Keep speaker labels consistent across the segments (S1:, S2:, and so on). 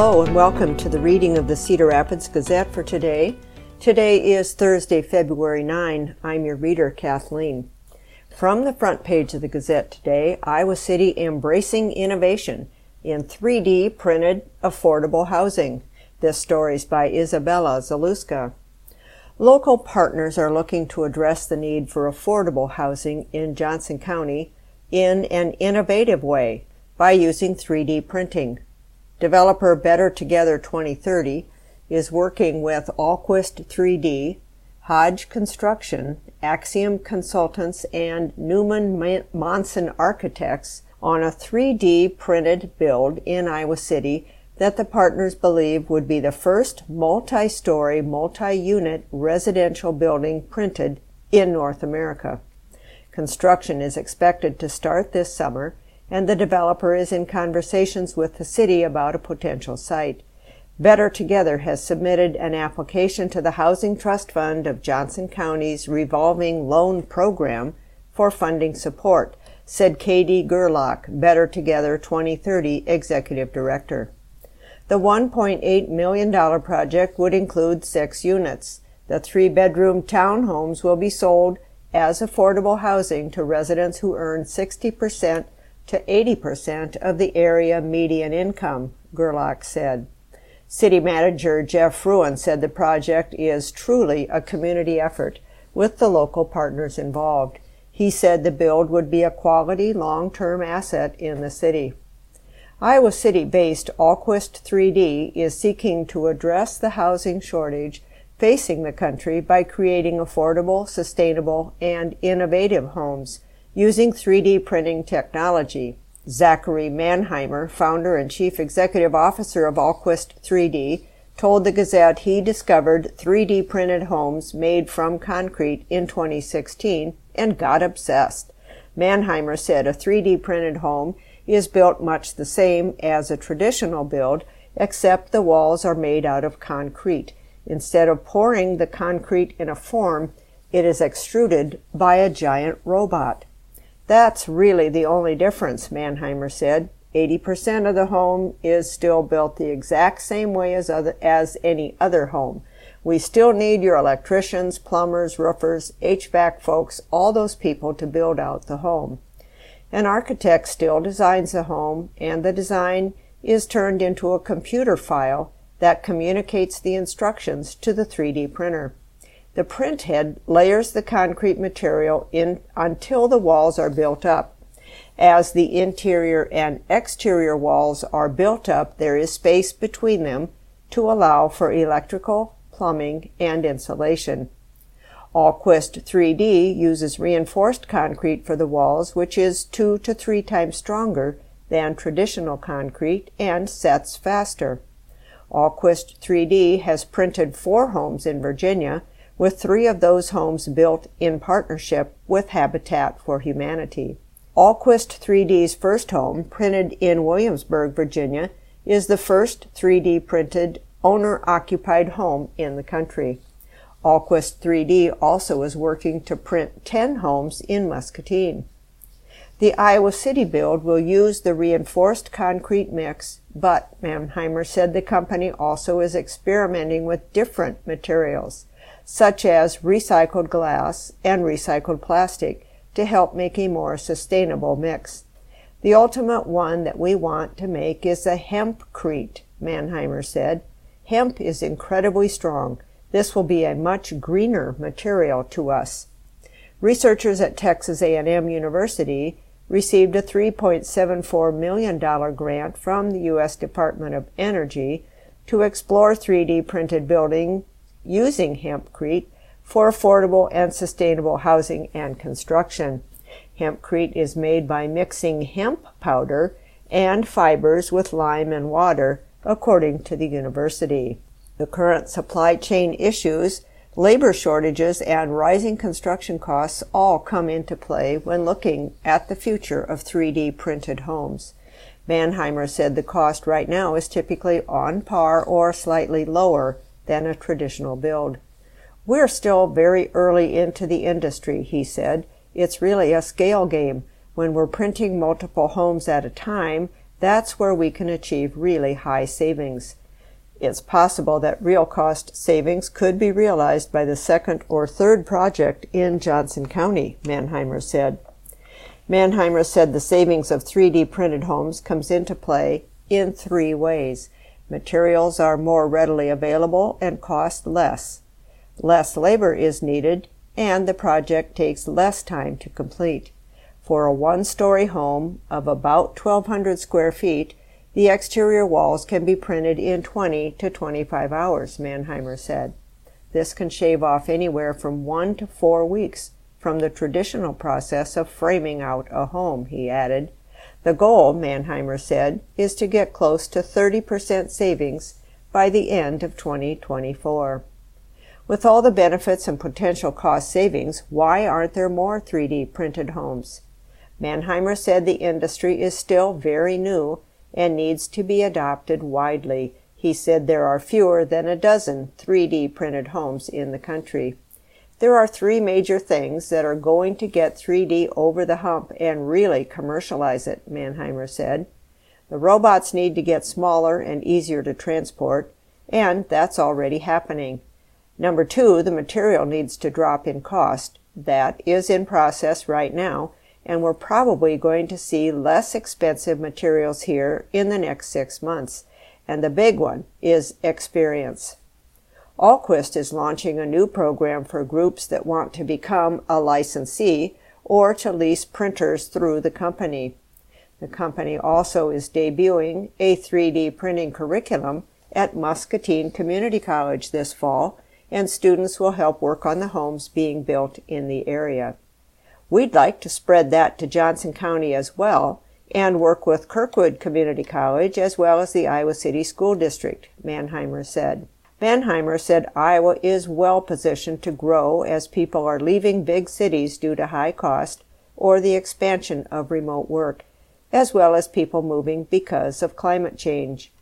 S1: Hello and welcome to the reading of the Cedar Rapids Gazette for today. Today is Thursday, February 9. I'm your reader, Kathleen. From the front page of the Gazette today, Iowa City embracing innovation in 3D printed affordable housing. This story is by Izabela Zaluska. Local partners are looking to address the need for affordable housing in Johnson County in an innovative way by using 3D printing. Developer Better Together 2030 is working with Alquist 3D, Hodge Construction, Axiom Consultants, and Neumann Monson Architects on a 3D printed build in Iowa City that the partners believe would be the first multi-story, multi-unit residential building printed in North America. Construction is expected to start this summer and the developer is in conversations with the city about a potential site. Better Together has submitted an application to the Housing Trust Fund of Johnson County's revolving loan program for funding support, said Katie Gerlach, Better Together 2030 Executive Director. The $1.8 million project would include six units. The three bedroom townhomes will be sold as affordable housing to residents who earn 60% to 80% of the area median income, Gerlach said. City Manager Geoff Fruin said the project is truly a community effort with the local partners involved. He said the build would be a quality long-term asset in the city. Iowa City-based Alquist 3D is seeking to address the housing shortage facing the country by creating affordable, sustainable, and innovative homes using 3D printing technology. Zachary Mannheimer, founder and chief executive officer of Alquist 3D, told the Gazette he discovered 3D printed homes made from concrete in 2016 and got obsessed. Mannheimer said a 3D printed home is built much the same as a traditional build, except the walls are made out of concrete. Instead of pouring the concrete in a form, it is extruded by a giant robot. That's really the only difference, Mannheimer said. 80% of the home is still built the exact same way as, other, as any other home. We still need your electricians, plumbers, roofers, HVAC folks, all those people to build out the home. An architect still designs the home, and the design is turned into a computer file that communicates the instructions to the 3D printer. The print head layers the concrete material in until the walls are built up. As the interior and exterior walls are built up, there is space between them to allow for electrical, plumbing, and insulation. Alquist 3D uses reinforced concrete for the walls, which is two to three times stronger than traditional concrete and sets faster. Alquist 3D has printed four homes in Virginia with three of those homes built in partnership with Habitat for Humanity. Alquist 3D's first home, printed in Williamsburg, Virginia, is the first 3D printed owner-occupied home in the country. Alquist 3D also is working to print 10 homes in Muscatine. The Iowa City build will use the reinforced concrete mix, but Mannheimer said the company also is experimenting with different materials such as recycled glass and recycled plastic to help make a more sustainable mix. The ultimate one that we want to make is a hempcrete, Mannheimer said. Hemp is incredibly strong. This will be a much greener material to us. Researchers at Texas A&M University received a $3.74 million grant from the U.S. Department of Energy to explore 3D printed building using hempcrete for affordable and sustainable housing and construction. Hempcrete is made by mixing hemp powder and fibers with lime and water, according to the university. The current supply chain issues, labor shortages, and rising construction costs all come into play when looking at the future of 3D printed homes. Mannheimer said the cost right now is typically on par or slightly lower than a traditional build. We're still very early into the industry, he said. It's really a scale game. When we're printing multiple homes at a time, That's where we can achieve really high savings. It's possible that real cost savings could be realized by the second or third project in Johnson County, Mannheimer said. Mannheimer said the savings of 3D printed homes comes into play in three ways. Materials are more readily available and cost less. Less labor is needed and the project takes less time to complete. For a one-story home of about 1200 square feet, the exterior walls can be printed in 20 to 25 hours, Mannheimer said. This can shave off anywhere from one to four weeks from the traditional process of framing out a home, he added. The goal, Mannheimer said, is to get close to 30% savings by the end of 2024. With all the benefits and potential cost savings, why aren't there more 3D printed homes? Mannheimer said the industry is still very new and needs to be adopted widely. He said there are fewer than a dozen 3D printed homes in the country. There are three major things that are going to get 3D over the hump and really commercialize it, Mannheimer said. The robots need to get smaller and easier to transport, and that's already happening. Number two, the material needs to drop in cost. That is in process right now, and we're probably going to see less expensive materials here in the next six months. And the big one is experience. Alquist is launching a new program for groups that want to become a licensee or to lease printers through the company. The company also is debuting a 3D printing curriculum at Muscatine Community College this fall, and students will help work on the homes being built in the area. We'd like to spread that to Johnson County as well and work with Kirkwood Community College as well as the Iowa City School District, Mannheimer said. Mannheimer said Iowa is well positioned to grow as people are leaving big cities due to high cost or the expansion of remote work, as well as people moving because of climate change.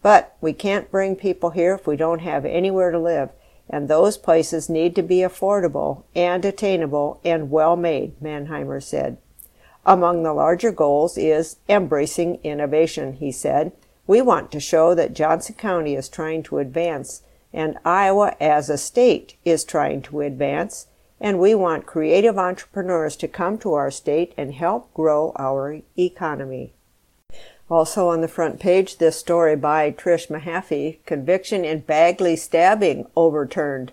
S1: But we can't bring people here if we don't have anywhere to live, and those places need to be affordable and attainable and well made, Mannheimer said. Among the larger goals is embracing innovation, he said. We want to show that Johnson County is trying to advance and Iowa as a state is trying to advance, and we want creative entrepreneurs to come to our state and help grow our economy. Also on the front page, this story by Trish Mahaffey, conviction in Bagley stabbing overturned.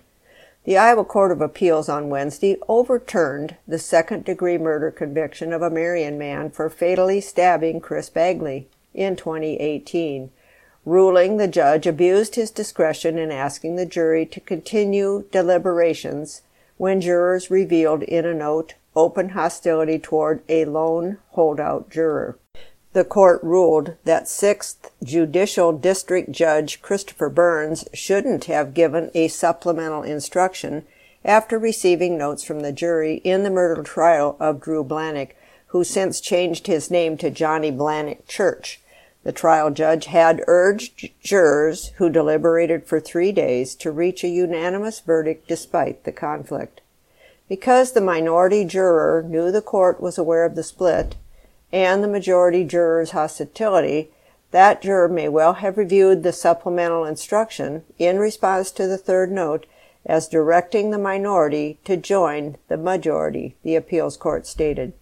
S1: The Iowa Court of Appeals on Wednesday overturned the second degree murder conviction of a Marion man for fatally stabbing Chris Bagley in 2018 ruling the judge abused his discretion in asking the jury to continue deliberations when jurors revealed in a note open hostility toward a lone holdout juror. The court ruled that 6th Judicial District Judge Christopher Bruns shouldn't have given a supplemental instruction after receiving notes from the jury in the murder trial of Drew Blahnik, who since changed his name to Johnny Blahnik Church. The trial judge had urged jurors who deliberated for three days to reach a unanimous verdict despite the conflict. Because the minority juror knew the court was aware of the split and the majority juror's hostility, that juror may well have reviewed the supplemental instruction in response to the third note as directing the minority to join the majority, the appeals court stated.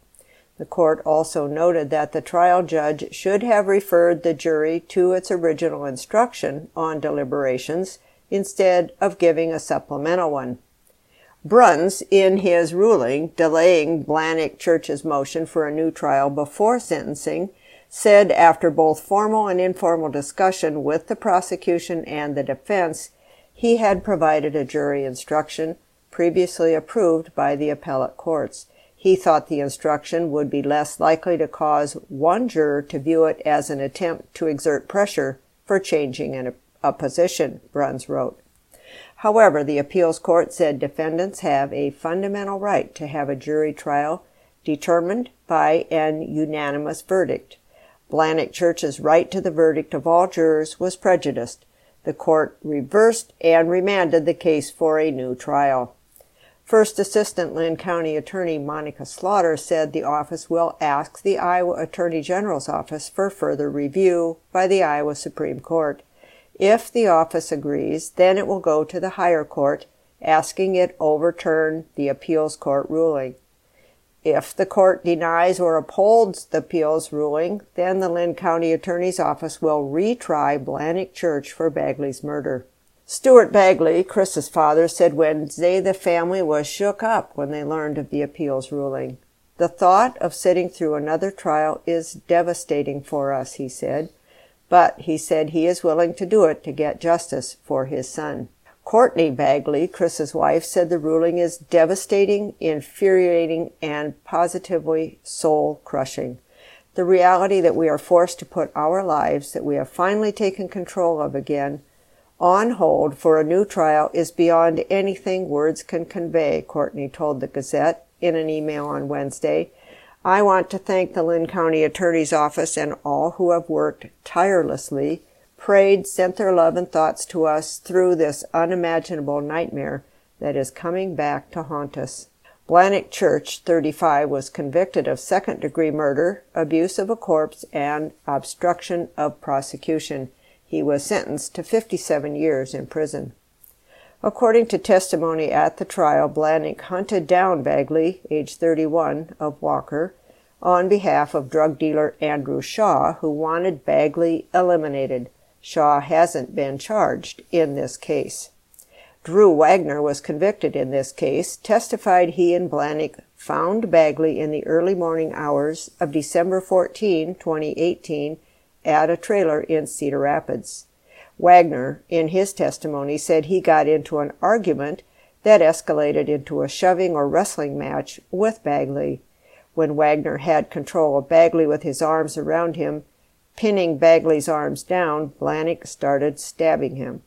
S1: The court also noted that the trial judge should have referred the jury to its original instruction on deliberations instead of giving a supplemental one. Bruns, in his ruling delaying Blahnik Church's motion for a new trial before sentencing, said after both formal and informal discussion with the prosecution and the defense, he had provided a jury instruction previously approved by the appellate courts. He thought the instruction would be less likely to cause one juror to view it as an attempt to exert pressure for changing an, a position, Bruns wrote. However, the appeals court said defendants have a fundamental right to have a jury trial determined by an unanimous verdict. Blahnik Church's right to the verdict of all jurors was prejudiced. The court reversed and remanded the case for a new trial. First Assistant Linn County Attorney Monica Slaughter said the office will ask the Iowa Attorney General's office for further review by the Iowa Supreme Court. If the office agrees, then it will go to the higher court, asking it overturn the appeals court ruling. If the court denies or upholds the appeals ruling, then the Linn County Attorney's Office will retry Blahnik Church for Bagley's murder. Stuart Bagley, Chris's father, said Wednesday the family was shook up when they learned of the appeals ruling. The thought of sitting through another trial is devastating for us, he said, but he said he is willing to do it to get justice for his son. Courtney Bagley, Chris's wife, said the ruling is devastating, infuriating, and positively soul crushing. The reality that we are forced to put our lives that we have finally taken control of again on hold for a new trial is beyond anything words can convey, Courtney told the Gazette in an email on Wednesday. I want to thank the Linn County Attorney's Office and all who have worked tirelessly, prayed, sent their love and thoughts to us through this unimaginable nightmare that is coming back to haunt us. Blahnik Church, 35, was convicted of second degree murder, abuse of a corpse, and obstruction of prosecution. He was sentenced to 57 years in prison. According to testimony at the trial, Blahnik hunted down Bagley, age 31, of Walker, on behalf of drug dealer Andrew Shaw, who wanted Bagley eliminated. Shaw hasn't been charged in this case. Drew Wagner was convicted in this case, testified he and Blahnik found Bagley in the early morning hours of December 14, 2018, at a trailer in Cedar Rapids. Wagner, in his testimony, said he got into an argument that escalated into a shoving or wrestling match with Bagley. When Wagner had control of Bagley with his arms around him, pinning Bagley's arms down, Blahnik started stabbing him.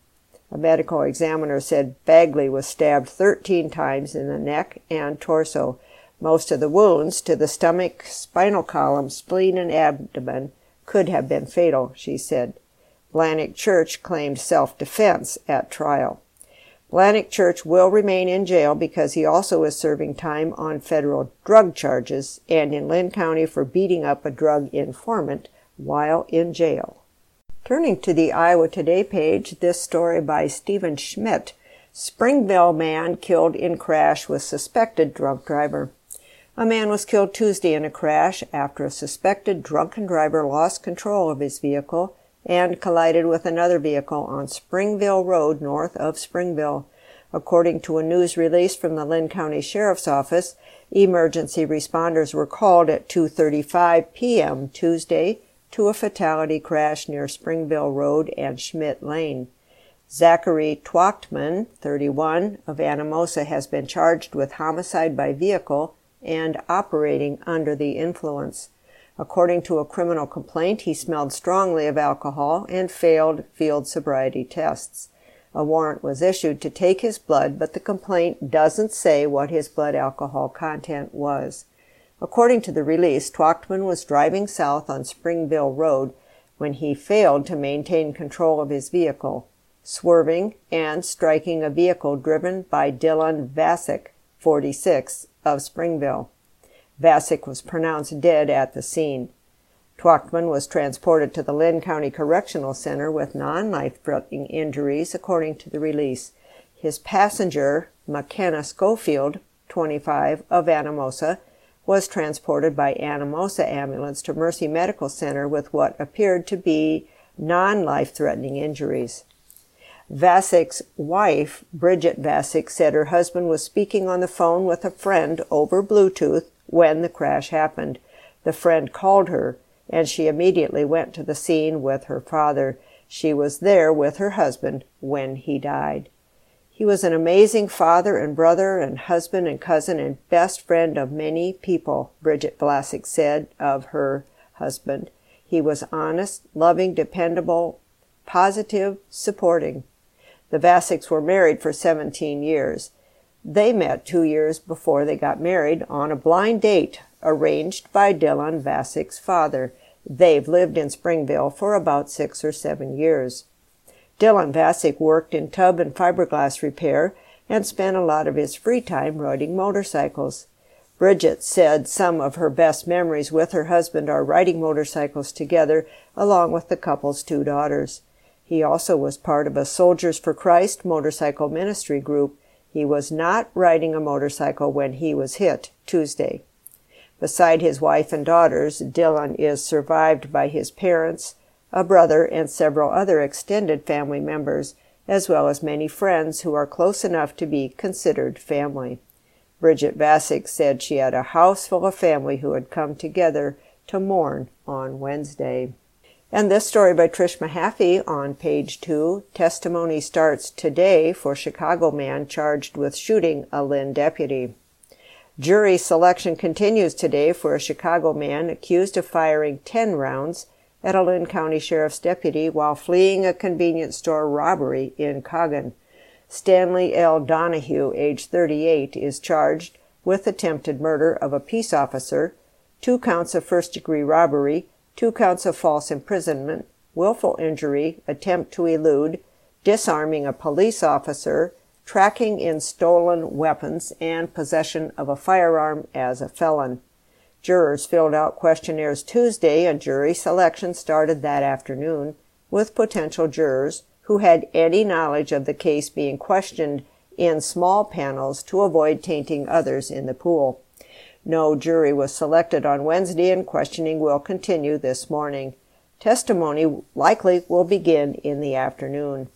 S1: A medical examiner said Bagley was stabbed 13 times in the neck and torso. Most of the wounds to the stomach, spinal column, spleen, and abdomen could have been fatal, she said. Blahnik Church claimed self defense at trial. Blahnik Church will remain in jail because he also is serving time on federal drug charges and in Linn County for beating up a drug informant while in jail. Turning to the Iowa Today page, this story by Stephen Schmidt Springville man killed in crash with suspected drunk driver. A man was killed Tuesday in a crash after a suspected drunken driver lost control of his vehicle and collided with another vehicle on Springville Road north of Springville. According to a news release from the Linn County Sheriff's Office, emergency responders were called at 2:35 p.m. Tuesday to a fatality crash near Springville Road and Schmidt Lane. Zachary Twachtman, 31, of Anamosa has been charged with homicide by vehicle and operating under the influence. According to a criminal complaint, he smelled strongly of alcohol and failed field sobriety tests. A warrant was issued to take his blood, but the complaint doesn't say what his blood alcohol content was. According to the release, Twachtman was driving south on Springville Road when he failed to maintain control of his vehicle, swerving and striking a vehicle driven by Dylan Vasick, 46, of Springville. Vasick was pronounced dead at the scene. Twachtman was transported to the Linn County Correctional Center with non-life-threatening injuries, according to the release. His passenger, McKenna Schofield, 25, of Anamosa, was transported by Anamosa ambulance to Mercy Medical Center with what appeared to be non-life-threatening injuries. Vasick's wife, Bridget Vasick, said her husband was speaking on the phone with a friend over Bluetooth when the crash happened. The friend called her, and she immediately went to the scene with her father. She was there with her husband when he died. He was an amazing father and brother and husband and cousin and best friend of many people, Bridget Vasick said of her husband. He was honest, loving, dependable, positive, supporting. The Vasicks were married for 17 years. They met two years before they got married on a blind date arranged by Dylan Vasick's father. They've lived in Springville for about six or seven years. Dylan Vasick worked in tub and fiberglass repair. and spent a lot of his free time riding motorcycles. Bridget said some of her best memories with her husband are riding motorcycles together along with the couple's two daughters. He also was part of a Soldiers for Christ motorcycle ministry group. He was not riding a motorcycle when he was hit Tuesday. Beside his wife and daughters, Dylan is survived by his parents, a brother, and several other extended family members, as well as many friends who are close enough to be considered family. Bridget Vasick said she had a house full of family who had come together to mourn on Wednesday. And this story by Trish Mahaffey on page two. Testimony starts today for Chicago man charged with shooting a Linn deputy. Jury selection continues today for a Chicago man accused of firing 10 rounds at a Linn County Sheriff's deputy while fleeing a convenience store robbery in Coggon. Stanley L. Donahue, age 38, is charged with attempted murder of a peace officer, two counts of first degree robbery, two counts of false imprisonment, willful injury, attempt to elude, disarming a police officer, tracking in stolen weapons, and possession of a firearm as a felon. Jurors filled out questionnaires Tuesday and jury selection started that afternoon with potential jurors who had any knowledge of the case being questioned in small panels to avoid tainting others in the pool. No jury was selected on Wednesday and questioning will continue this morning. Testimony likely will begin in the afternoon.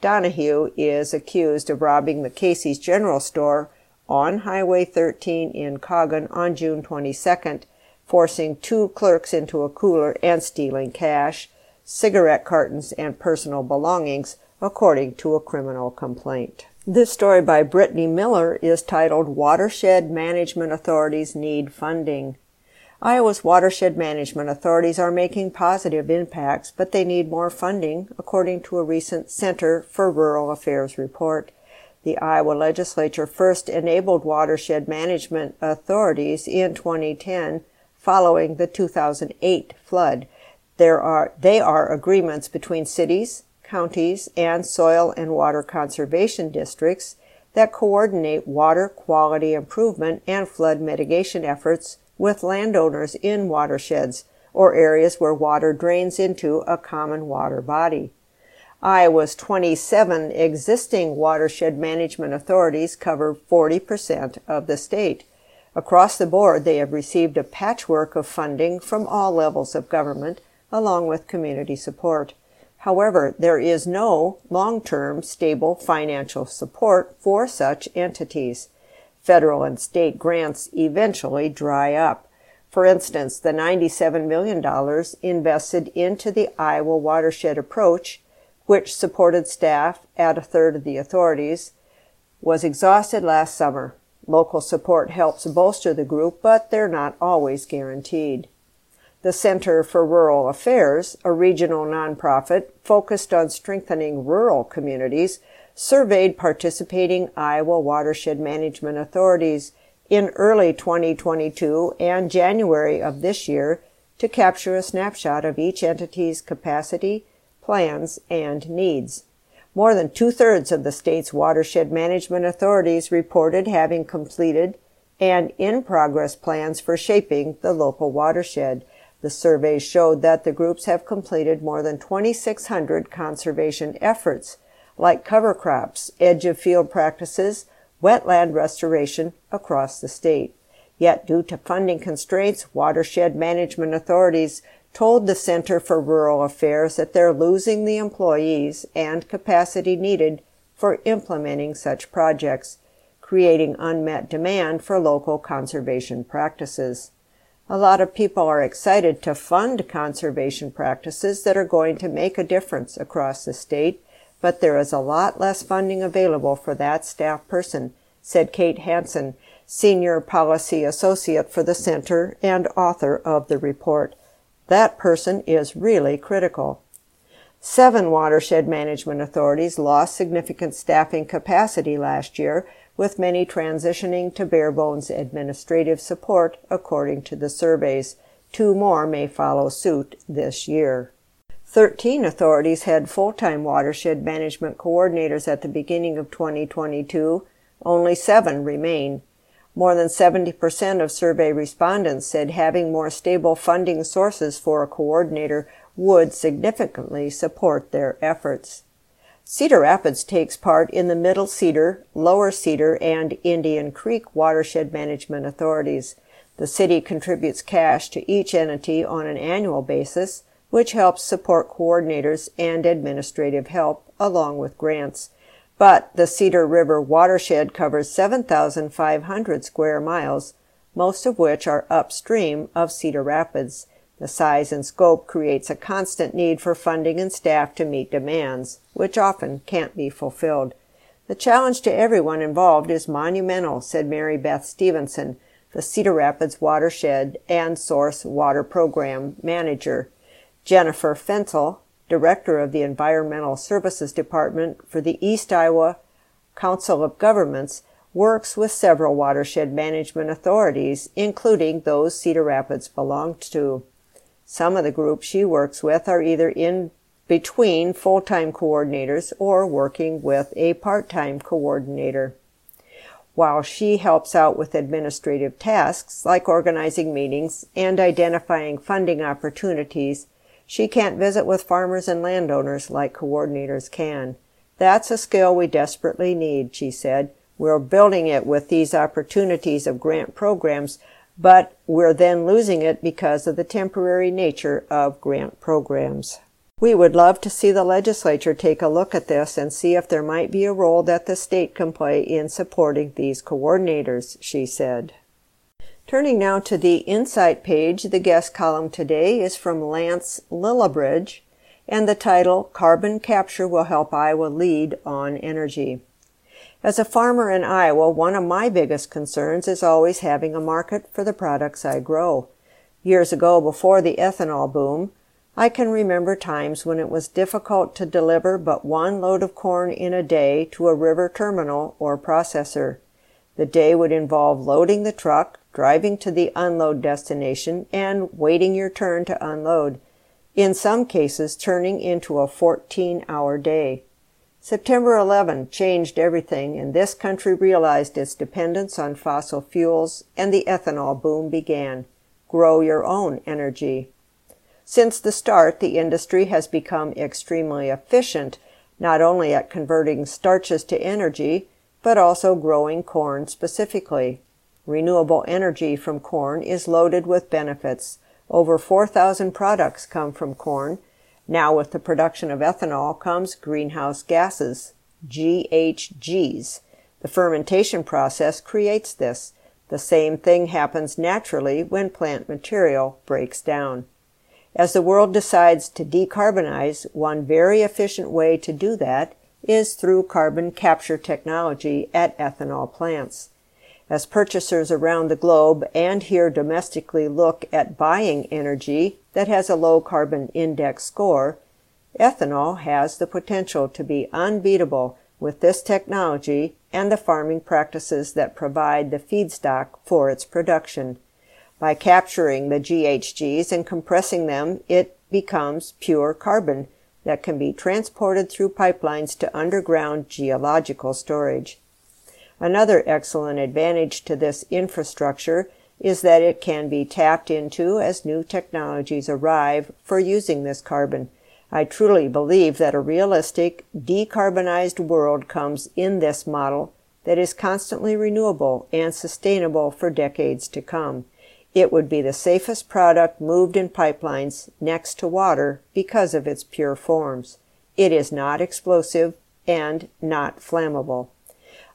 S1: Donahue is accused of robbing the Casey's General Store on Highway 13 in Coggon on June 22nd, forcing two clerks into a cooler and stealing cash cigarette cartons, and personal belongings, according to a criminal complaint. This story by Brittany Miller is titled Watershed Management Authorities Need Funding. Iowa's watershed management authorities are making positive impacts, but they need more funding, according to a recent Center for Rural Affairs report. The Iowa legislature first enabled watershed management authorities in 2010 following the 2008 flood. There are, they are agreements between cities, counties, and soil and water conservation districts that coordinate water quality improvement and flood mitigation efforts with landowners in watersheds or areas where water drains into a common water body. Iowa's 27 existing watershed management authorities cover 40% of the state. Across the board, they have received a patchwork of funding from all levels of government, along with community support. However, there is no long-term stable financial support for such entities. Federal and state grants eventually dry up. For instance, the $97 million invested into the Iowa watershed approach, which supported staff at a third of the authorities, was exhausted last summer. Local support helps bolster the group, but they're not always guaranteed. The Center for Rural Affairs, a regional nonprofit focused on strengthening rural communities, surveyed participating Iowa watershed management authorities in early 2022 and January of this year to capture a snapshot of each entity's capacity, plans, and needs. More than two thirds of the state's watershed management authorities reported having completed and in progress plans for shaping the local watershed. The survey showed that the groups have completed more than 2,600 conservation efforts, like cover crops, edge of field practices, wetland restoration across the state. Yet, due to funding constraints, watershed management authorities told the Center for Rural Affairs that they're losing the employees and capacity needed for implementing such projects, creating unmet demand for local conservation practices. A lot of people are excited to fund conservation practices that are going to make a difference across the state, but there is a lot less funding available for that staff person, said Kate Hansen, Senior Policy Associate for the Center and author of the report. That person is really critical. Seven watershed management authorities lost significant staffing capacity last year with many transitioning to bare bones administrative support, according to the surveys. Two more may follow suit this year. 13 authorities had full-time watershed management coordinators at the beginning of 2022. Only seven remain. More than 70% of survey respondents said having more stable funding sources for a coordinator would significantly support their efforts. Cedar Rapids takes part in the Middle Cedar, Lower Cedar, and Indian Creek watershed management authorities. The city contributes cash to each entity on an annual basis which helps support coordinators and administrative help along with grants. But the Cedar River watershed covers 7,500 square miles, most of which are upstream of Cedar Rapids. The size and scope creates a constant need for funding and staff to meet demands, which often can't be fulfilled. The challenge to everyone involved is monumental, said Mary Beth Stevenson, the Cedar Rapids Watershed and Source Water Program Manager. Jennifer Fencl, Director of the Environmental Services Department for the East Iowa Council of Governments, works with several watershed management authorities, including those Cedar Rapids belonged to. Some of the groups she works with are either in between full-time coordinators or working with a part-time coordinator. While she helps out with administrative tasks like organizing meetings and identifying funding opportunities, she can't visit with farmers and landowners like coordinators can. That's a skill we desperately need, she said. We're building it with these opportunities of grant programs, but we're then losing it because of the temporary nature of grant programs. We would love to see the legislature take a look at this and see if there might be a role that the state can play in supporting these coordinators, she said. Turning now to the Insight page, the guest column today is from Lance Lillibridge, and the title, Carbon Capture Will Help Iowa Lead on Energy. As a farmer in Iowa, one of my biggest concerns is always having a market for the products I grow. Years ago, before the ethanol boom, I can remember times when it was difficult to deliver but one load of corn in a day to a river terminal or processor. The day would involve loading the truck, driving to the unload destination, and waiting your turn to unload, in some cases turning into a 14 hour day. September 11 changed everything, and this country realized its dependence on fossil fuels, and the ethanol boom began. Grow your own energy. Since the start, the industry has become extremely efficient, not only at converting starches to energy, but also growing corn specifically. Renewable energy from corn is loaded with benefits. Over 4,000 products come from corn. Now with the production of ethanol comes greenhouse gases, GHGs. The fermentation process creates this. The same thing happens naturally when plant material breaks down. As the world decides to decarbonize, one very efficient way to do that is through carbon capture technology at ethanol plants. As purchasers around the globe and here domestically look at buying energy that has a low carbon index score, ethanol has the potential to be unbeatable with this technology and the farming practices that provide the feedstock for its production. By capturing the GHGs and compressing them, it becomes pure carbon that can be transported through pipelines to underground geological storage. Another excellent advantage to this infrastructure is that it can be tapped into as new technologies arrive for using this carbon. I truly believe that a realistic, decarbonized world comes in this model that is constantly renewable and sustainable for decades to come. It would be the safest product moved in pipelines next to water because of its pure forms. It is not explosive and not flammable.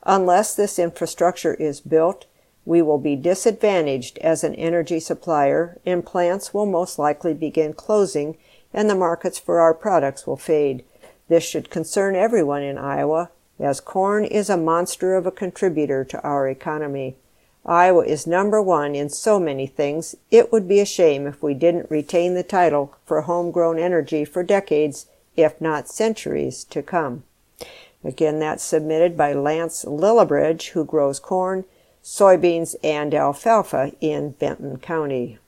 S1: Unless this infrastructure is built, we will be disadvantaged as an energy supplier and plants will most likely begin closing and the markets for our products will fade. This should concern everyone in Iowa as corn is a monster of a contributor to our economy. Iowa is number one in so many things, it would be a shame if we didn't retain the title for homegrown energy for decades, if not centuries, to come. Again, that's submitted by Lance Lillibridge, who grows corn, soybeans, and alfalfa in Benton County.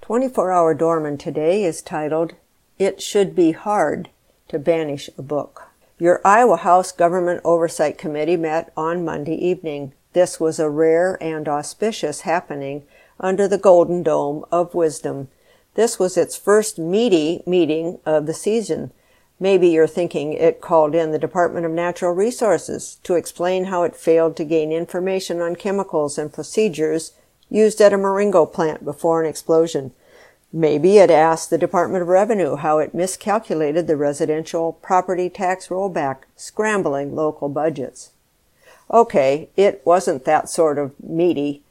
S1: 24 Hour Doorman today is titled It should be hard to banish a book. Your Iowa House Government Oversight Committee met on Monday evening. This was a rare and auspicious happening under the Golden Dome of Wisdom. This was its first meaty meeting of the season. Maybe you're thinking it called in the Department of Natural Resources to explain how it failed to gain information on chemicals and procedures used at a Marengo plant before an explosion. Maybe it asked the Department of Revenue how it miscalculated the residential property tax rollback, scrambling local budgets. Okay, it wasn't that sort of meaty.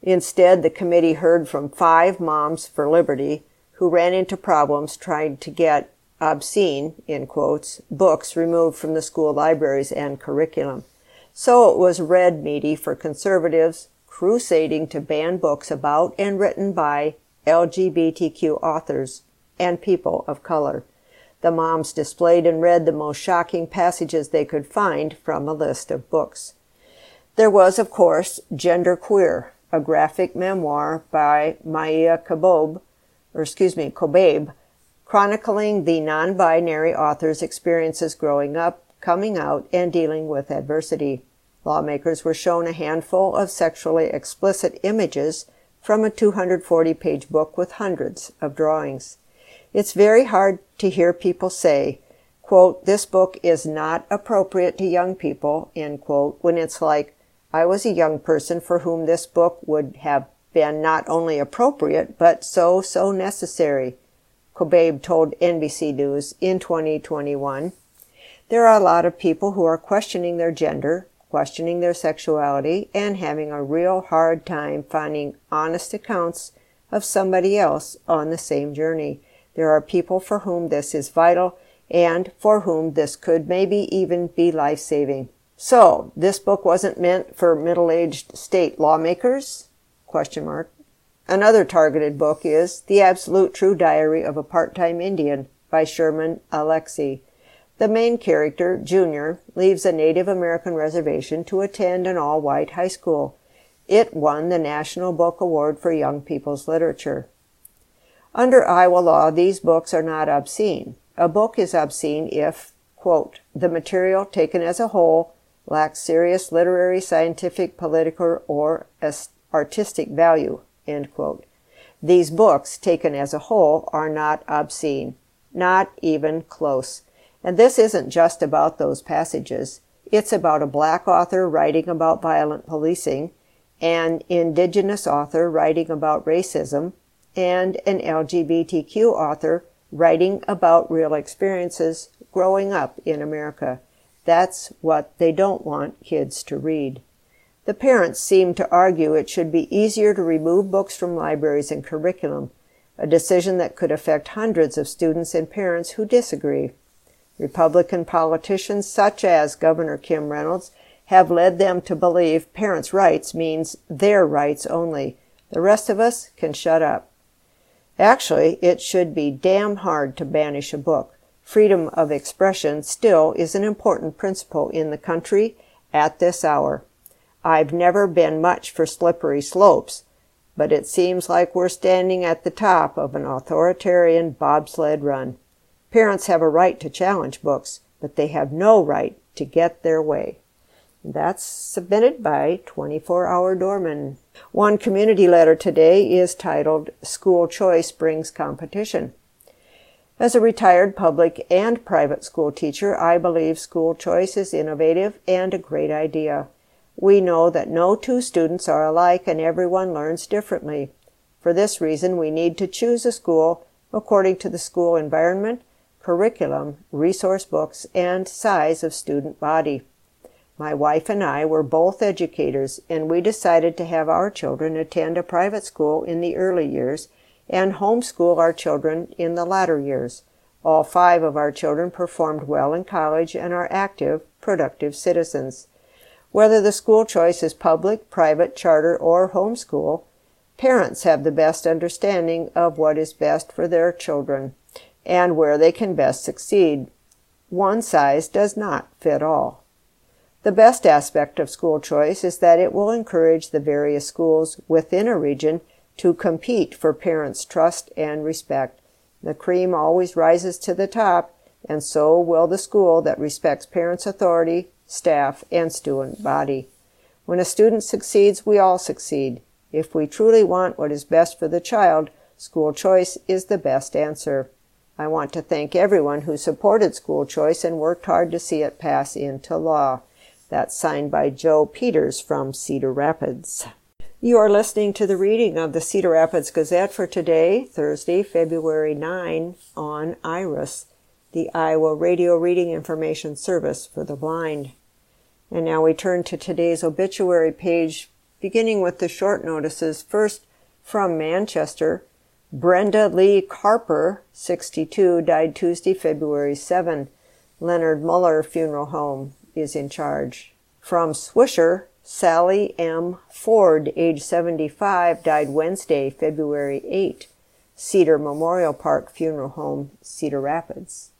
S1: Instead, the committee heard from five moms for liberty who ran into problems trying to get obscene, in quotes, books removed from the school libraries and curriculum. So it was red meaty for conservatives crusading to ban books about and written by LGBTQ authors, and people of color. The moms displayed and read the most shocking passages they could find from a list of books. There was, of course, Gender Queer, a graphic memoir by Maya Kabob, or excuse me, Kobabe, chronicling the non-binary author's experiences growing up, coming out, and dealing with adversity. Lawmakers were shown a handful of sexually explicit images from a 240 page book with hundreds of drawings. It's very hard to hear people say, quote, this book is not appropriate to young people, end quote, when it's like, I was a young person for whom this book would have been not only appropriate, but so, so necessary, Kobabe told NBC News in 2021. There are a lot of people who are questioning their gender, questioning their sexuality, and having a real hard time finding honest accounts of somebody else on the same journey. There are people for whom this is vital and for whom this could maybe even be life saving. So, this book wasn't meant for middle-aged state lawmakers? Question mark. Another targeted book is The Absolute True Diary of a Part-Time Indian by Sherman Alexie. The main character, Junior, leaves a Native American reservation to attend an all-white high school. It won the National Book Award for Young People's Literature. Under Iowa law, these books are not obscene. A book is obscene if, quote, the material taken as a whole lacks serious literary, scientific, political, or artistic value, end quote. These books, taken as a whole, are not obscene. Not even close. And this isn't just about those passages. It's about a black author writing about violent policing, an indigenous author writing about racism, and an LGBTQ author writing about real experiences growing up in America. That's what they don't want kids to read. The parents seem to argue it should be easier to remove books from libraries and curriculum, a decision that could affect hundreds of students and parents who disagree. Republican politicians such as Governor Kim Reynolds have led them to believe parents' rights means their rights only. The rest of us can shut up. Actually, it should be damn hard to banish a book. Freedom of expression still is an important principle in the country at this hour. I've never been much for slippery slopes, but it seems like we're standing at the top of an authoritarian bobsled run. Parents have a right to challenge books, but they have no right to get their way. That's submitted by 24 Hour Doorman. One community letter today is titled School Choice Brings Competition. As a retired public and private school teacher, I believe school choice is innovative and a great idea. We know that no two students are alike and everyone learns differently. For this reason, we need to choose a school according to the school environment, curriculum, resource books, and size of student body. My wife and I were both educators, and we decided to have our children attend a private school in the early years and homeschool our children in the latter years. All five of our children performed well in college and are active, productive citizens. Whether the school choice is public, private, charter, or homeschool, parents have the best understanding of what is best for their children and where they can best succeed. One size does not fit all. The best aspect of school choice is that it will encourage the various schools within a region to compete for parents' trust and respect. The cream always rises to the top, and so will the school that respects parents' authority, staff, and student body. When a student succeeds, we all succeed. If we truly want what is best for the child, school choice is the best answer. I want to thank everyone who supported school choice and worked hard to see it pass into law. That's signed by Joe Peters from Cedar Rapids. You are listening to the reading of the Cedar Rapids Gazette for today, Thursday, February 9, on IRIS, the Iowa Radio Reading Information Service for the Blind. And now we turn to today's obituary page, beginning with the short notices. First, from Manchester, Brenda Lee Carper, 62, died Tuesday, February 7. Leonard Muller Funeral Home is in charge. From Swisher, Sally M. Ford, age 75, died Wednesday, February 8. Cedar Memorial Park Funeral Home, Cedar Rapids.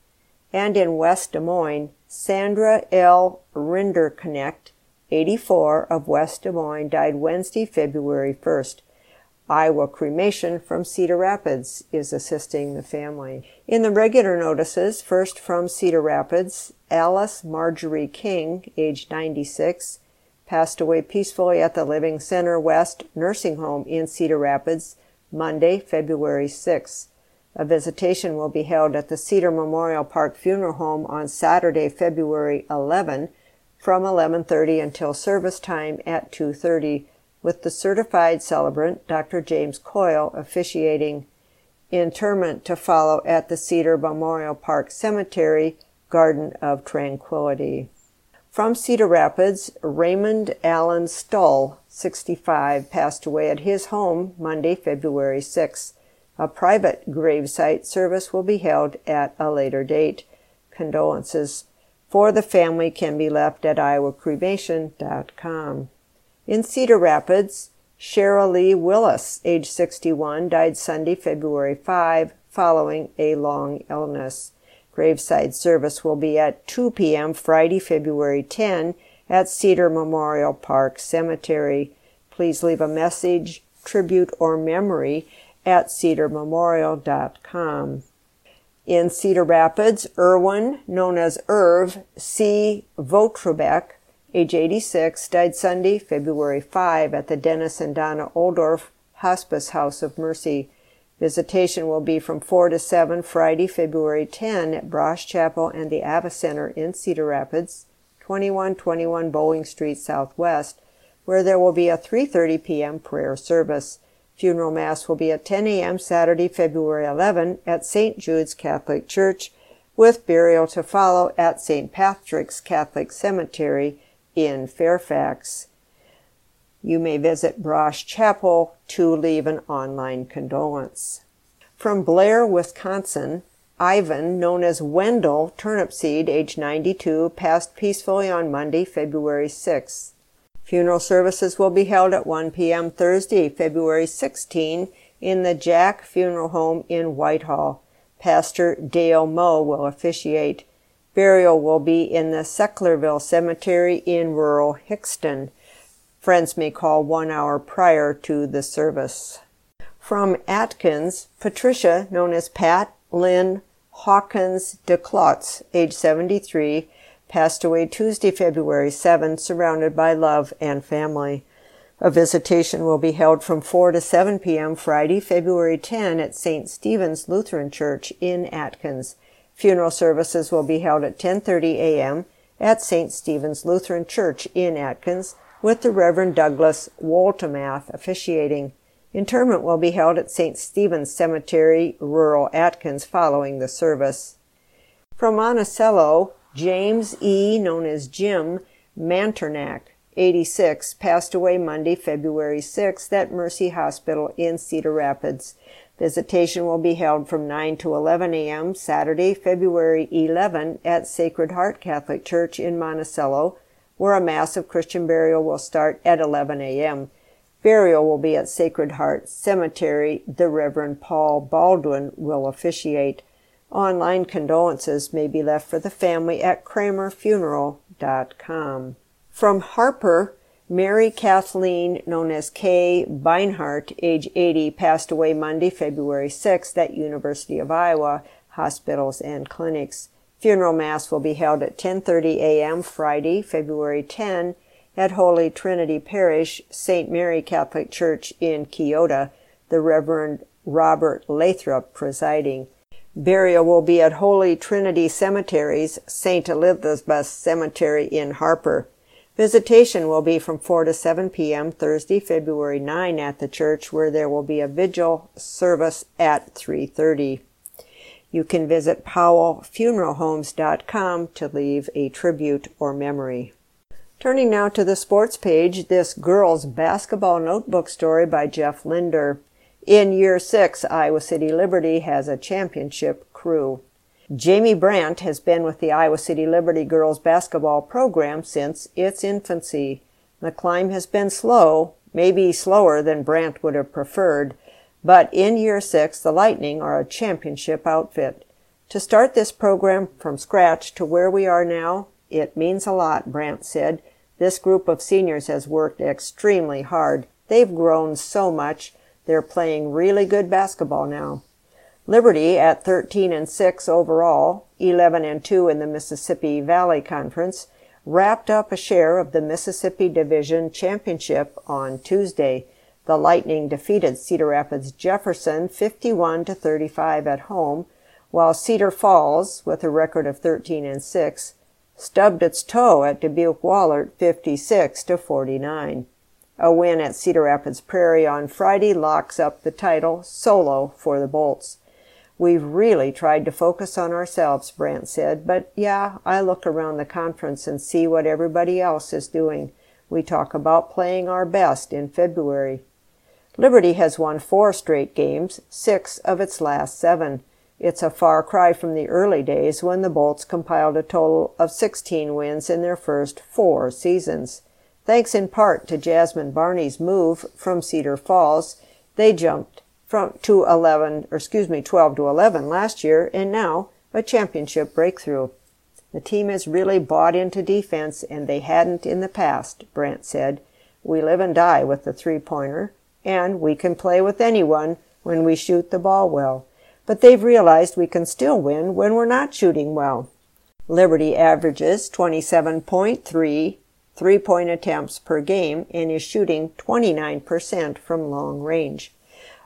S1: And in West Des Moines, Sandra L. Rinderknecht, 84, of West Des Moines, died Wednesday, February 1st. Iowa Cremation from Cedar Rapids is assisting the family. In the regular notices, first from Cedar Rapids, Alice Marjorie King, age 96, passed away peacefully at the Living Center West Nursing Home in Cedar Rapids Monday, February 6. A visitation will be held at the Cedar Memorial Park Funeral Home on Saturday, February 11 from 11:30 until service time at 2:30 with the certified celebrant, Dr. James Coyle, officiating. Interment to follow at the Cedar Memorial Park Cemetery, Garden of Tranquility. From Cedar Rapids, Raymond Allen Stull, 65, passed away at his home Monday, February 6. A private gravesite service will be held at a later date. Condolences for the family can be left at iowacremation.com. In Cedar Rapids, Cheryl Lee Willis, age 61, died Sunday, February 5, following a long illness. Graveside service will be at 2 p.m. Friday, February 10 at Cedar Memorial Park Cemetery. Please leave a message, tribute, or memory at cedarmemorial.com. In Cedar Rapids, Irwin, known as Irv C. Votrebeck, age 86, died Sunday, February 5 at the Dennis and Donna Oldorf Hospice House of Mercy. Visitation will be from 4 to 7 Friday, February 10 at Brosh Chapel and the Ava Center in Cedar Rapids, 2121 Bowling Street Southwest, where there will be a 3:30 p.m. prayer service. Funeral Mass will be at 10 a.m. Saturday, February 11 at St. Jude's Catholic Church, with burial to follow at St. Patrick's Catholic Cemetery in Fairfax. You may visit Brosh Chapel to leave an online condolence. From Blair, Wisconsin, Ivan, known as Wendell Turnipseed, age 92, passed peacefully on Monday, February 6. Funeral services will be held at 1 p.m. Thursday, February 16, in the Jack Funeral Home in Whitehall. Pastor Dale Moe will officiate. Burial will be in the Secklerville Cemetery in rural Hixton. Friends may call one hour prior to the service. From Atkins, Patricia, known as Pat Lynn Hawkins de DeClotz, age 73, passed away Tuesday, February 7, surrounded by love and family. A visitation will be held from 4 to 7 p.m. Friday, February 10 at St. Stephen's Lutheran Church in Atkins. Funeral services will be held at 10:30 a.m. at St. Stephen's Lutheran Church in Atkins with the Reverend Douglas Woltemath officiating. Interment will be held at St. Stephen's Cemetery, rural Atkins, following the service. From Monticello, James E., known as Jim Manternach, 86, passed away Monday, February 6th at Mercy Hospital in Cedar Rapids. Visitation will be held from 9 to 11 a.m. Saturday, February 11 at Sacred Heart Catholic Church in Monticello, where a Mass of Christian burial will start at 11 a.m. Burial will be at Sacred Heart Cemetery. The Reverend Paul Baldwin will officiate. Online condolences may be left for the family at kramerfuneral.com. From Harper, Mary Kathleen, known as Kay Beinhart, age 80, passed away Monday, February 6th at University of Iowa Hospitals and Clinics. Funeral Mass will be held at 10:30 a.m. Friday, February 10 at Holy Trinity Parish, St. Mary Catholic Church in Keota, the Reverend Robert Lathrop presiding. Burial will be at Holy Trinity Cemeteries, St. Elizabeth Cemetery in Harper. Visitation will be from 4 to 7 p.m. Thursday, February 9 at the church where there will be a vigil service at 3:30. You can visit powellfuneralhomes.com to leave a tribute or memory. Turning now to the sports page, this girls basketball notebook story by Jeff Linder. In year six, Iowa City Liberty has a championship crew. Jamie Brandt has been with the Iowa City Liberty girls basketball program since its infancy. The climb has been slow, maybe slower than Brandt would have preferred, but in year six, the Lightning are a championship outfit. To start this program from scratch to where we are now, it means a lot, Brandt said. This group of seniors has worked extremely hard. They've grown so much. They're playing really good basketball now. Liberty at 13 and 6 overall, 11 and 2 in the Mississippi Valley Conference, wrapped up a share of the Mississippi Division Championship on Tuesday. The Lightning defeated Cedar Rapids Jefferson 51 to 35 at home, while Cedar Falls, with a record of 13 and 6, stubbed its toe at Dubuque Wahlert 56 to 49. A win at Cedar Rapids Prairie on Friday locks up the title solo for the Bolts. We've really tried to focus on ourselves, Brandt said, but yeah, I look around the conference and see what everybody else is doing. We talk about playing our best in February. Liberty has won four straight games, six of its last seven. It's a far cry from the early days when the Bolts compiled a total of 16 wins in their first four seasons. Thanks in part to Jasmine Barney's move from Cedar Falls, they jumped from to 11, or excuse me, 12 to 11 last year and now a championship breakthrough. The team has really bought into defense and they hadn't in the past, Brandt said. We live and die with the three-pointer and we can play with anyone when we shoot the ball well but they've realized we can still win when we're not shooting well. Liberty averages 27.3 three point attempts per game and is shooting 29% from long range.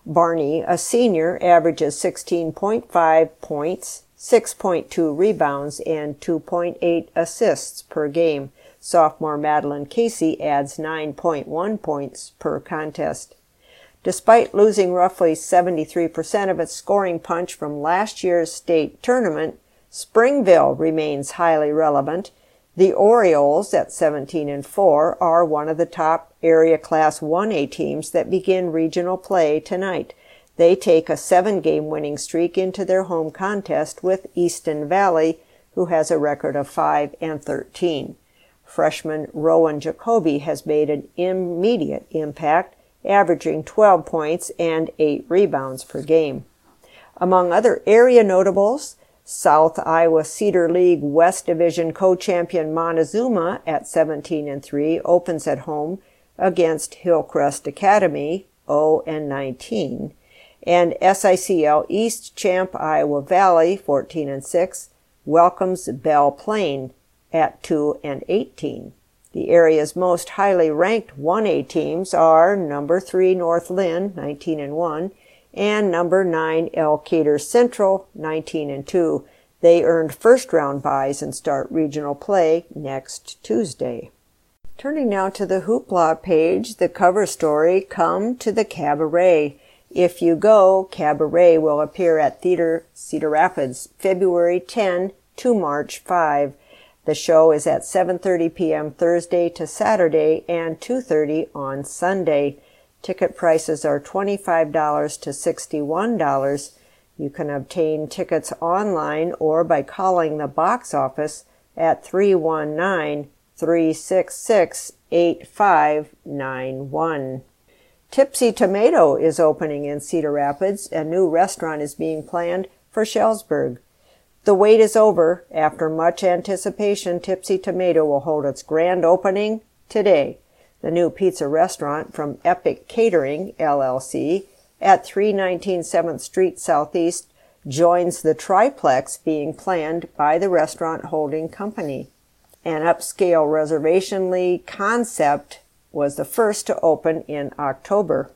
S1: Barney, a senior, averages 16.5 points, 6.2 rebounds, and 2.8 assists per game. Sophomore Madeline Casey adds 9.1 points per contest. Despite losing roughly 73% of its scoring punch from last year's state tournament, Springville remains highly relevant. The Orioles at 17 and 4 are one of the top area class 1A teams that begin regional play tonight. They take a seven game winning streak into their home contest with Easton Valley, who has a record of 5 and 13. Freshman Rowan Jacoby has made an immediate impact averaging 12 points and 8 rebounds per game. Among other area notables, South Iowa Cedar League West Division co-champion Montezuma at 17 and 3 opens at home against Hillcrest Academy 0 and 19, and SICL East champ Iowa Valley 14 and 6 welcomes Belle Plaine at 2 and 18. The area's most highly ranked 1A teams are number 3 North Linn 19 and 1, and number 9 Elkader Central, 19 and 2. They earned first round byes and start regional play next Tuesday. Turning now to the Hoopla page, the cover story, Come to the Cabaret. If you go, Cabaret will appear at Theater Cedar Rapids, February 10 to March 5. The show is at 7:30 p.m. Thursday to Saturday and 2:30 on Sunday. Ticket prices are $25 to $61. You can obtain tickets online or by calling the box office at 319 366 8591. Tipsy Tomato is opening in Cedar Rapids. A new restaurant is being planned for Shellsburg. The wait is over. After much anticipation, Tipsy Tomato will hold its grand opening today. The new pizza restaurant from Epic Catering, LLC, at 319 7th Street Southeast joins the triplex being planned by the restaurant holding company. An upscale reservation concept was the first to open in October.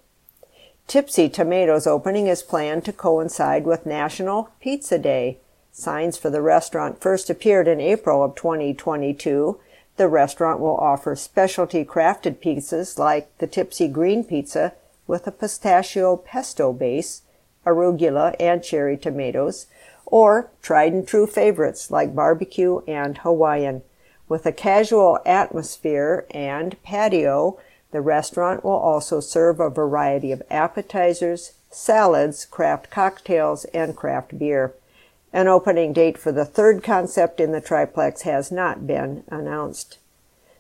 S1: Tipsy Tomatoes opening is planned to coincide with National Pizza Day. Signs for the restaurant first appeared in April of 2022. The restaurant will offer specialty crafted pizzas like the Tipsy Green Pizza with a pistachio pesto base, arugula, and cherry tomatoes, or tried and true favorites like barbecue and Hawaiian. With a casual atmosphere and patio, the restaurant will also serve a variety of appetizers, salads, craft cocktails, and craft beer. An opening date for the third concept in the triplex has not been announced.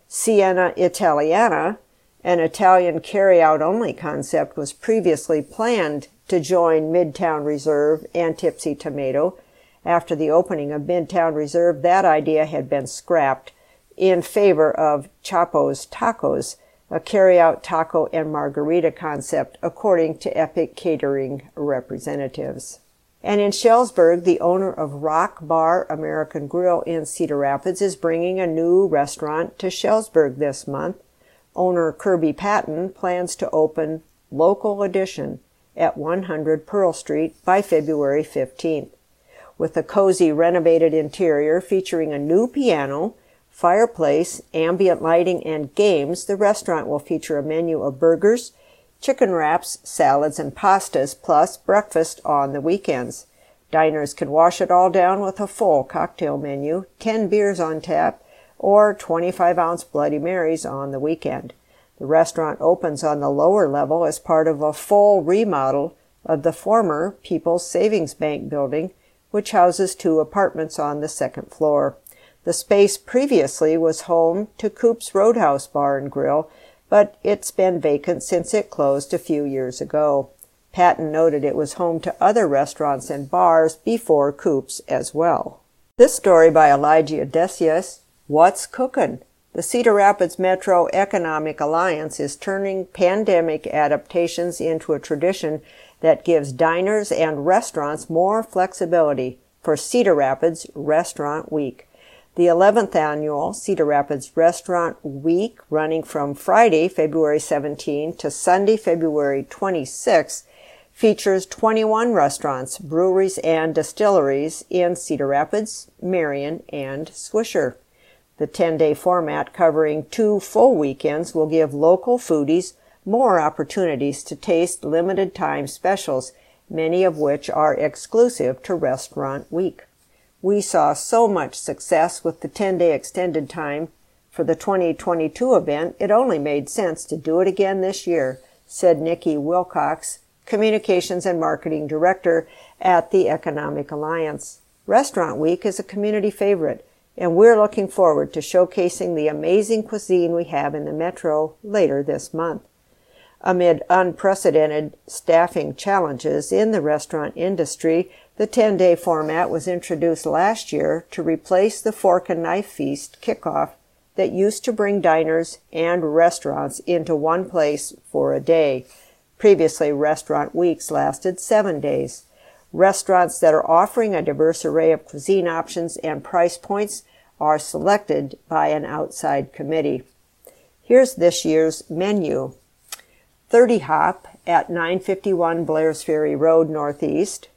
S1: Siena Italiana, an Italian carry-out only concept, was previously planned to join Midtown Reserve and Tipsy Tomato. After the opening of Midtown Reserve, that idea had been scrapped in favor of Chapo's Tacos, a carry-out taco and margarita concept, according to Epic Catering representatives. And in Shellsburg, the owner of Rock Bar American Grill in Cedar Rapids is bringing a new restaurant to Shellsburg this month. Owner Kirby Patton plans to open Local Edition at 100 Pearl Street by February 15th. With a cozy renovated interior featuring a new piano, fireplace, ambient lighting, and games, the restaurant will feature a menu of burgers, chicken wraps, salads, and pastas, plus breakfast on the weekends. Diners can wash it all down with a full cocktail menu, 10 beers on tap, or 25 ounce Bloody Marys on the weekend. The restaurant opens on the lower level as part of a full remodel of the former People's Savings Bank building, which houses two apartments on the second floor. The space previously was home to Coop's Roadhouse Bar and Grill, but it's been vacant since it closed a few years ago. Patton noted it was home to other restaurants and bars before Coop's as well. This story by Elijah Decious, What's Cookin'? The Cedar Rapids Metro Economic Alliance is turning pandemic adaptations into a tradition that gives diners and restaurants more flexibility for Cedar Rapids Restaurant Week. The 11th annual Cedar Rapids Restaurant Week, running from Friday, February 17 to Sunday, February 26, features 21 restaurants, breweries, and distilleries in Cedar Rapids, Marion, and Swisher. The 10 day format covering two full weekends will give local foodies more opportunities to taste limited time specials, many of which are exclusive to Restaurant Week. We saw so much success with the 10 day extended time for the 2022 event, it only made sense to do it again this year, said Nikki Wilcox, Communications and Marketing Director at the Economic Alliance. Restaurant Week is a community favorite, and we're looking forward to showcasing the amazing cuisine we have in the metro later this month. Amid unprecedented staffing challenges in the restaurant industry, the 10 day format was introduced last year to replace the Fork and Knife Feast kickoff that used to bring diners and restaurants into one place for a day. Previously, restaurant weeks lasted seven days. Restaurants that are offering a diverse array of cuisine options and price points are selected by an outside committee. Here's this year's menu. 30 Hop at 951 Blair's Ferry Road Northeast,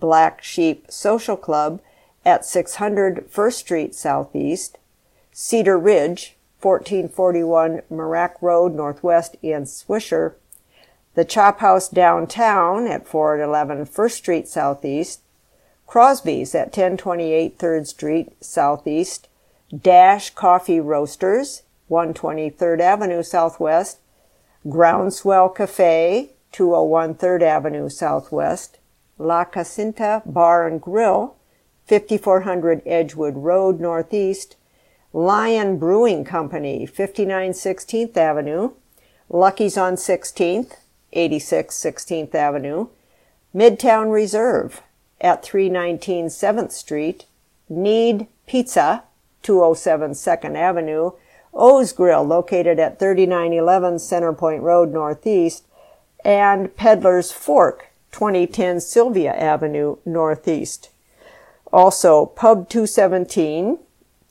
S1: Black Sheep Social Club at 600 First Street Southeast, Cedar Ridge, 1441 Marak Road Northwest in Swisher, the Chop House Downtown at 411 First Street Southeast, Crosby's at 1028 3rd Street Southeast, Dash Coffee Roasters, 123rd Avenue Southwest, Groundswell Cafe, 201 3rd Avenue Southwest, La Casinta Bar and Grill, 5400 Edgewood Road Northeast, Lion Brewing Company, 59 16th Avenue, Lucky's on 16th, 86 16th Avenue, Midtown Reserve at 319 7th Street, Need Pizza, 207 2nd Avenue, O's Grill, located at 3911 Centerpoint Road Northeast, and Peddler's Fork, 2010 Sylvia Avenue Northeast. Also, Pub 217,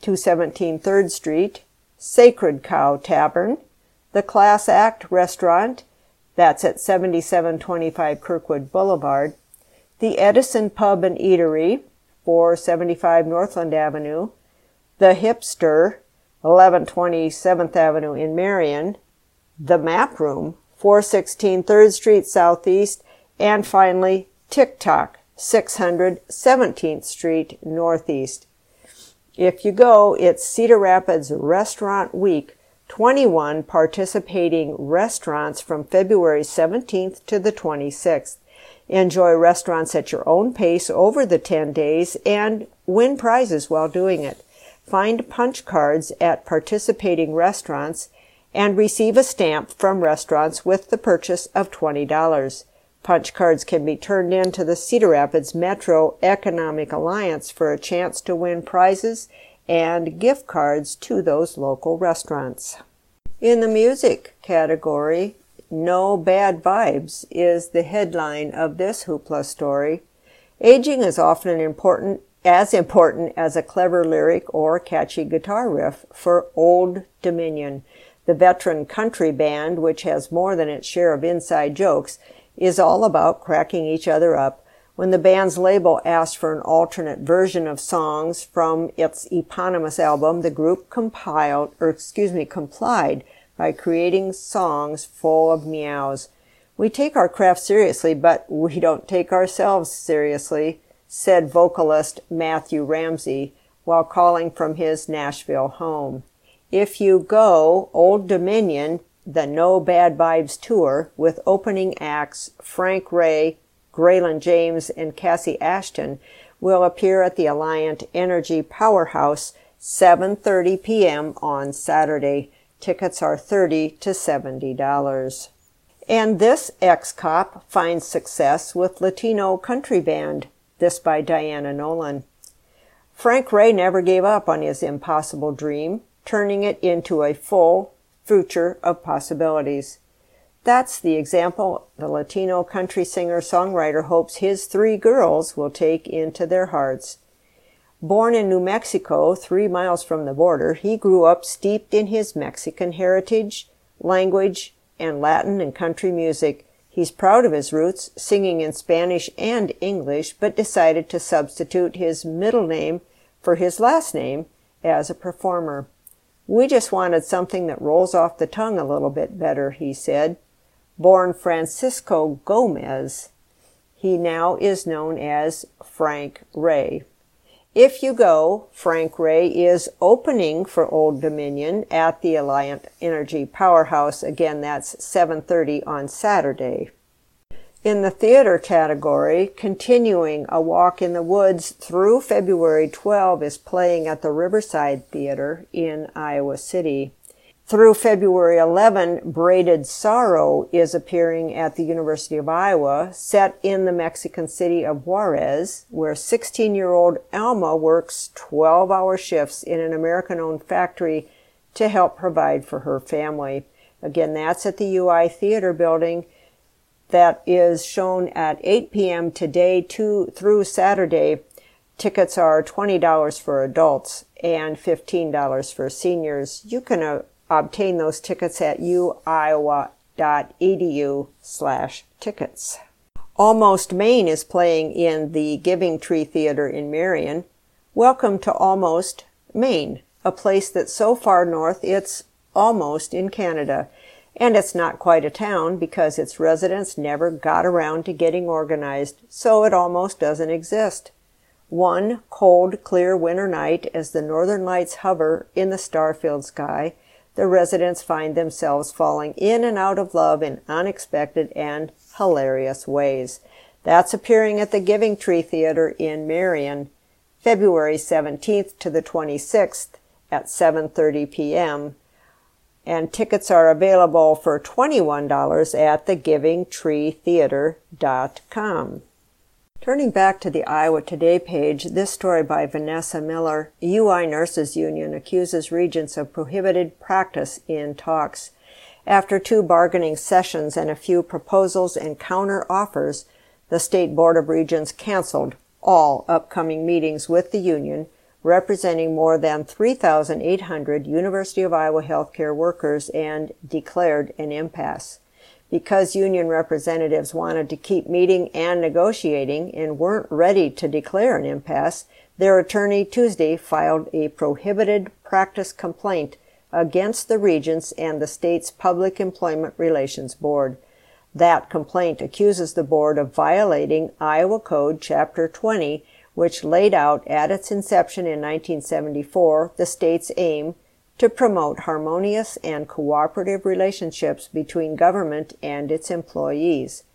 S1: 217 3rd Street, Sacred Cow Tavern, the Class Act Restaurant, that's at 7725 Kirkwood Boulevard, the Edison Pub and Eatery, 475 Northland Avenue, the Hipster, 1120 7th Avenue in Marion, the Map Room, 416 3rd Street Southeast, and finally TikTok, 600 17th Street Northeast. If you go, it's Cedar Rapids Restaurant Week, 21 participating restaurants from February 17th to the 26th. Enjoy restaurants at your own pace over the 10 days and win prizes while doing it. Find punch cards at participating restaurants and receive a stamp from restaurants with the purchase of $20. Punch cards can be turned in to the Cedar Rapids Metro Economic Alliance for a chance to win prizes and gift cards to those local restaurants. In the music category, no Bad Vibes is the headline of this hoopla story. Aging is often important, as important as a clever lyric or catchy guitar riff for Old Dominion. The veteran country band, which has more than its share of inside jokes, is all about cracking each other up. When the band's label asked for an alternate version of songs from its eponymous album, the group compiled, or excuse me, complied by creating songs full of meows. We take our craft seriously, but we don't take ourselves seriously, said vocalist Matthew Ramsey while calling from his Nashville home. If you go, Old Dominion, the No Bad Vibes tour with opening acts Frank Ray, Graylin James, and Cassie Ashton will appear at the Alliant Energy Powerhouse 7:30 p.m. on Saturday. Tickets are 30 to $70. And this ex-cop finds success with Latino country band, this by Diana Nollen. Frank Ray never gave up on his impossible dream, turning it into a full future of possibilities. That's the example the Latino country singer songwriter hopes his three girls will take into their hearts. Born in New Mexico, three miles from the border, he grew up steeped in his Mexican heritage, language, and Latin and country music. He's proud of his roots, singing in Spanish and English, but decided to substitute his middle name for his last name as a performer. We just wanted something that rolls off the tongue a little bit better, he said. Born Francisco Gomez, he now is known as Frank Ray. If you go, Frank Ray is opening for Old Dominion at the Alliant Energy Powerhouse. Again, that's 7:30 on Saturday. In the theater category, continuing a walk in the woods through February 12 is playing at the Riverside Theater in Iowa City. Through February 11, Braided Sorrow is appearing at the University of Iowa, set in the Mexican city of Juarez, where 16 year old Alma works 12 hour shifts in an American owned factory to help provide for her family. Again, that's at the UI Theater building. That is shown at 8 p.m. today to, through Saturday. Tickets are $20 for adults and $15 for seniors. You can uh, obtain those tickets at uiowa.edu slash tickets. Almost Maine is playing in the Giving Tree Theater in Marion. Welcome to Almost Maine, a place that's so far north it's almost in Canada. And it's not quite a town because its residents never got around to getting organized, so it almost doesn't exist. One cold, clear winter night as the northern lights hover in the star-filled sky, the residents find themselves falling in and out of love in unexpected and hilarious ways. That's appearing at the Giving Tree Theater in Marion, February 17th to the 26th at 7:30 p.m. And tickets are available for $21 at thegivingtreetheater.com. Turning back to the Iowa Today page, this story by Vanessa Miller, UI Nurses Union accuses regents of prohibited practice in talks. After two bargaining sessions and a few proposals and counter offers, the State Board of Regents canceled all upcoming meetings with the union, representing more than 3,800 University of Iowa healthcare workers, and declared an impasse. Because union representatives wanted to keep meeting and negotiating and weren't ready to declare an impasse, their attorney Tuesday filed a prohibited practice complaint against the Regents and the state's Public Employment Relations Board. That complaint accuses the board of violating Iowa Code Chapter 20, which laid out at its inception in 1974 the state's aim to promote harmonious and cooperative relationships between government and its employees.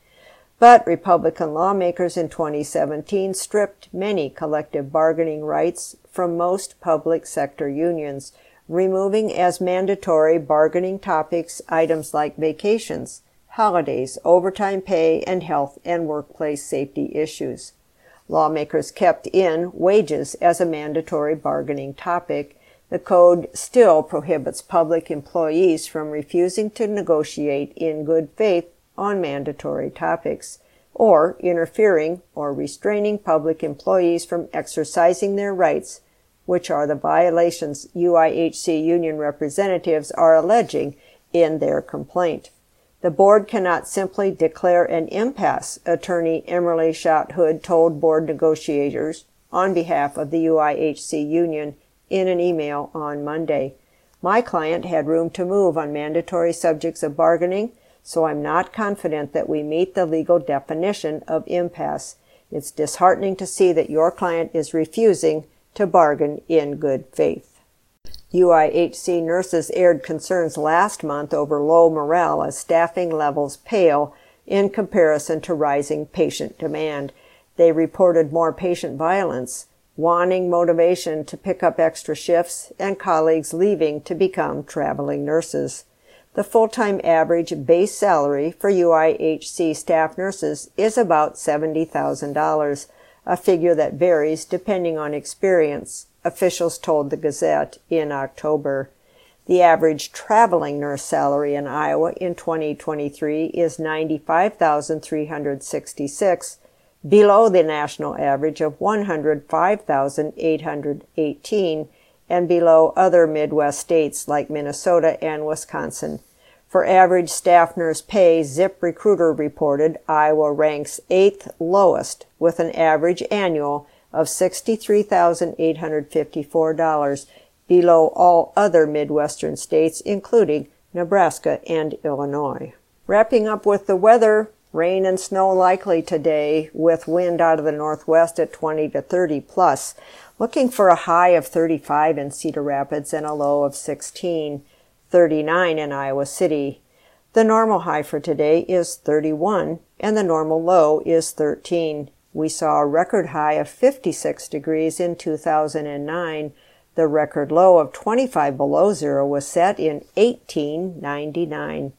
S1: But Republican lawmakers in 2017 stripped many collective bargaining rights from most public sector unions, removing as mandatory bargaining topics items like vacations, holidays, overtime pay, and health and workplace safety issues. Lawmakers kept in wages as a mandatory bargaining topic. The code still prohibits public employees from refusing to negotiate in good faith on mandatory topics, or interfering or restraining public employees from exercising their rights which are the violations UIHC union representatives are alleging in their complaint. The board cannot simply declare an impasse, attorney Emily Schott Hood told board negotiators on behalf of the UIHC union in an email on Monday. My client had room to move on mandatory subjects of bargaining, so I'm not confident that we meet the legal definition of impasse. It's disheartening to see that your client is refusing to bargain in good faith. UIHC nurses aired concerns last month over low morale as staffing levels pale in comparison to rising patient demand. They reported more patient violence, wanting motivation to pick up extra shifts, and colleagues leaving to become traveling nurses. The full-time average base salary for UIHC staff nurses is about $70,000 a figure that varies depending on experience, officials told the Gazette in October. The average traveling nurse salary in Iowa in 2023 is 95,366, below the national average of 105,818 and below other Midwest states like Minnesota and Wisconsin. For average staff nurse pay, Zip Recruiter reported Iowa ranks eighth lowest with an average annual of $63,854, below all other Midwestern states, including Nebraska and Illinois. Wrapping up with the weather, rain and snow likely today with wind out of the northwest at 20 to 30 plus. Looking for a high of 35 in Cedar Rapids and a low of 16. 39 in Iowa City. The normal high for today is 31 and the normal low is 13. We saw a record high of 56 degrees in 2009. The record low of 25 below zero was set in 1899.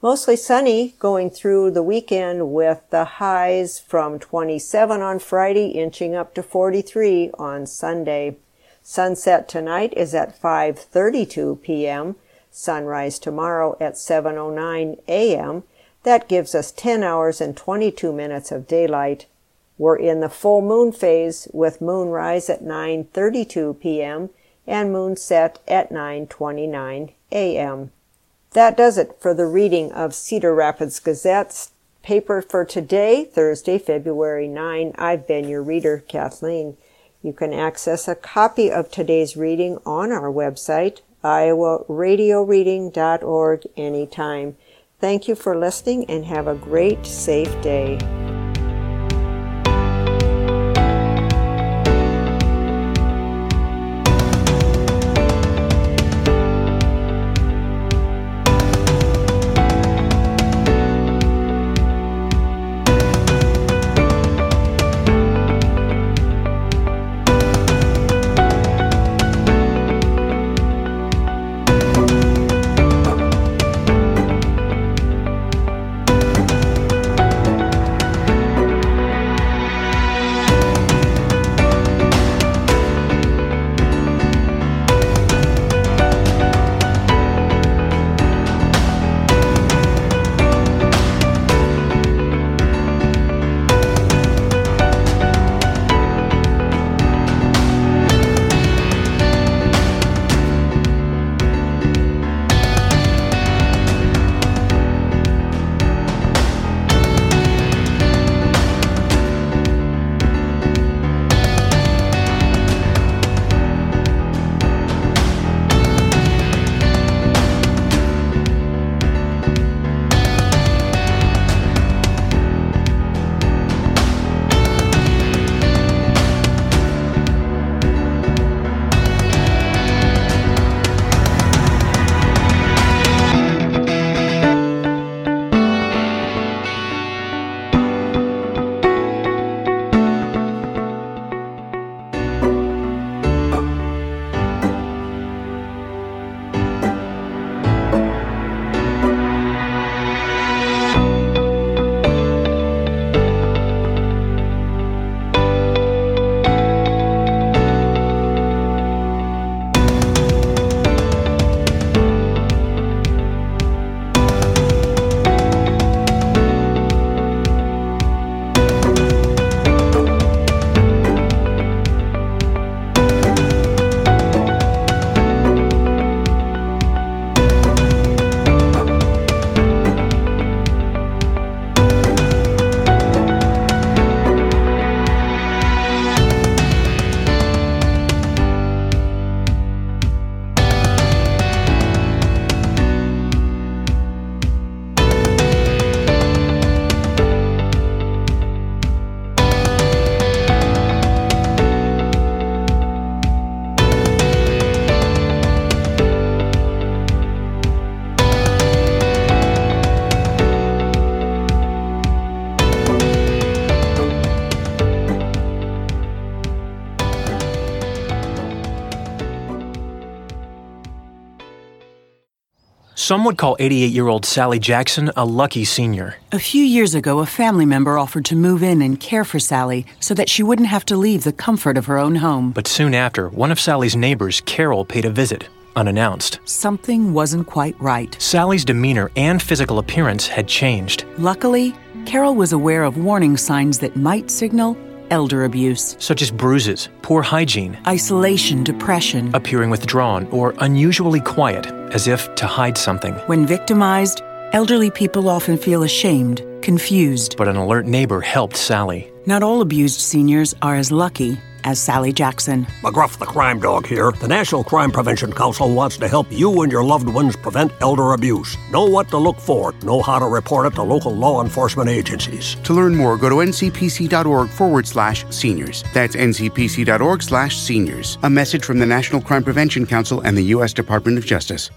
S1: Mostly sunny going through the weekend with the highs from 27 on Friday inching up to 43 on Sunday. Sunset tonight is at 5:32 p.m. Sunrise tomorrow at 7:09 a.m. That gives us 10 hours and 22 minutes of daylight. We're in the full moon phase with moonrise at 9:32 p.m. and moonset at 9:29 a.m. That does it for the reading of Cedar Rapids Gazette's paper for today, Thursday, February 9. I've been your reader, Kathleen. You can access a copy of today's reading on our website, iowaradioreading.org anytime. Thank you for listening and have a great, safe day.
S2: Some would call 88 year old Sally Jackson a lucky senior.
S3: A few years ago, a family member offered to move in and care for Sally so that she wouldn't have to leave the comfort of her own home.
S2: But soon after, one of Sally's neighbors, Carol, paid a visit, unannounced.
S3: Something wasn't quite right.
S2: Sally's demeanor and physical appearance had changed.
S3: Luckily, Carol was aware of warning signs that might signal elder abuse,
S2: such as bruises, poor hygiene,
S3: isolation, depression,
S2: appearing withdrawn or unusually quiet, as if to hide something.
S3: When victimized, elderly people often feel ashamed, confused.
S2: But an alert neighbor helped Sally.
S3: Not all abused seniors are as lucky as Sally Jackson.
S4: McGruff the Crime Dog here. The National Crime Prevention Council wants to help you and your loved ones prevent elder abuse. Know what to look for, know how to report it to local law enforcement agencies.
S5: To learn more, go to ncpc.org forward slash seniors. That's ncpc.org slash seniors. A message from the National Crime Prevention Council and the U.S. Department of Justice.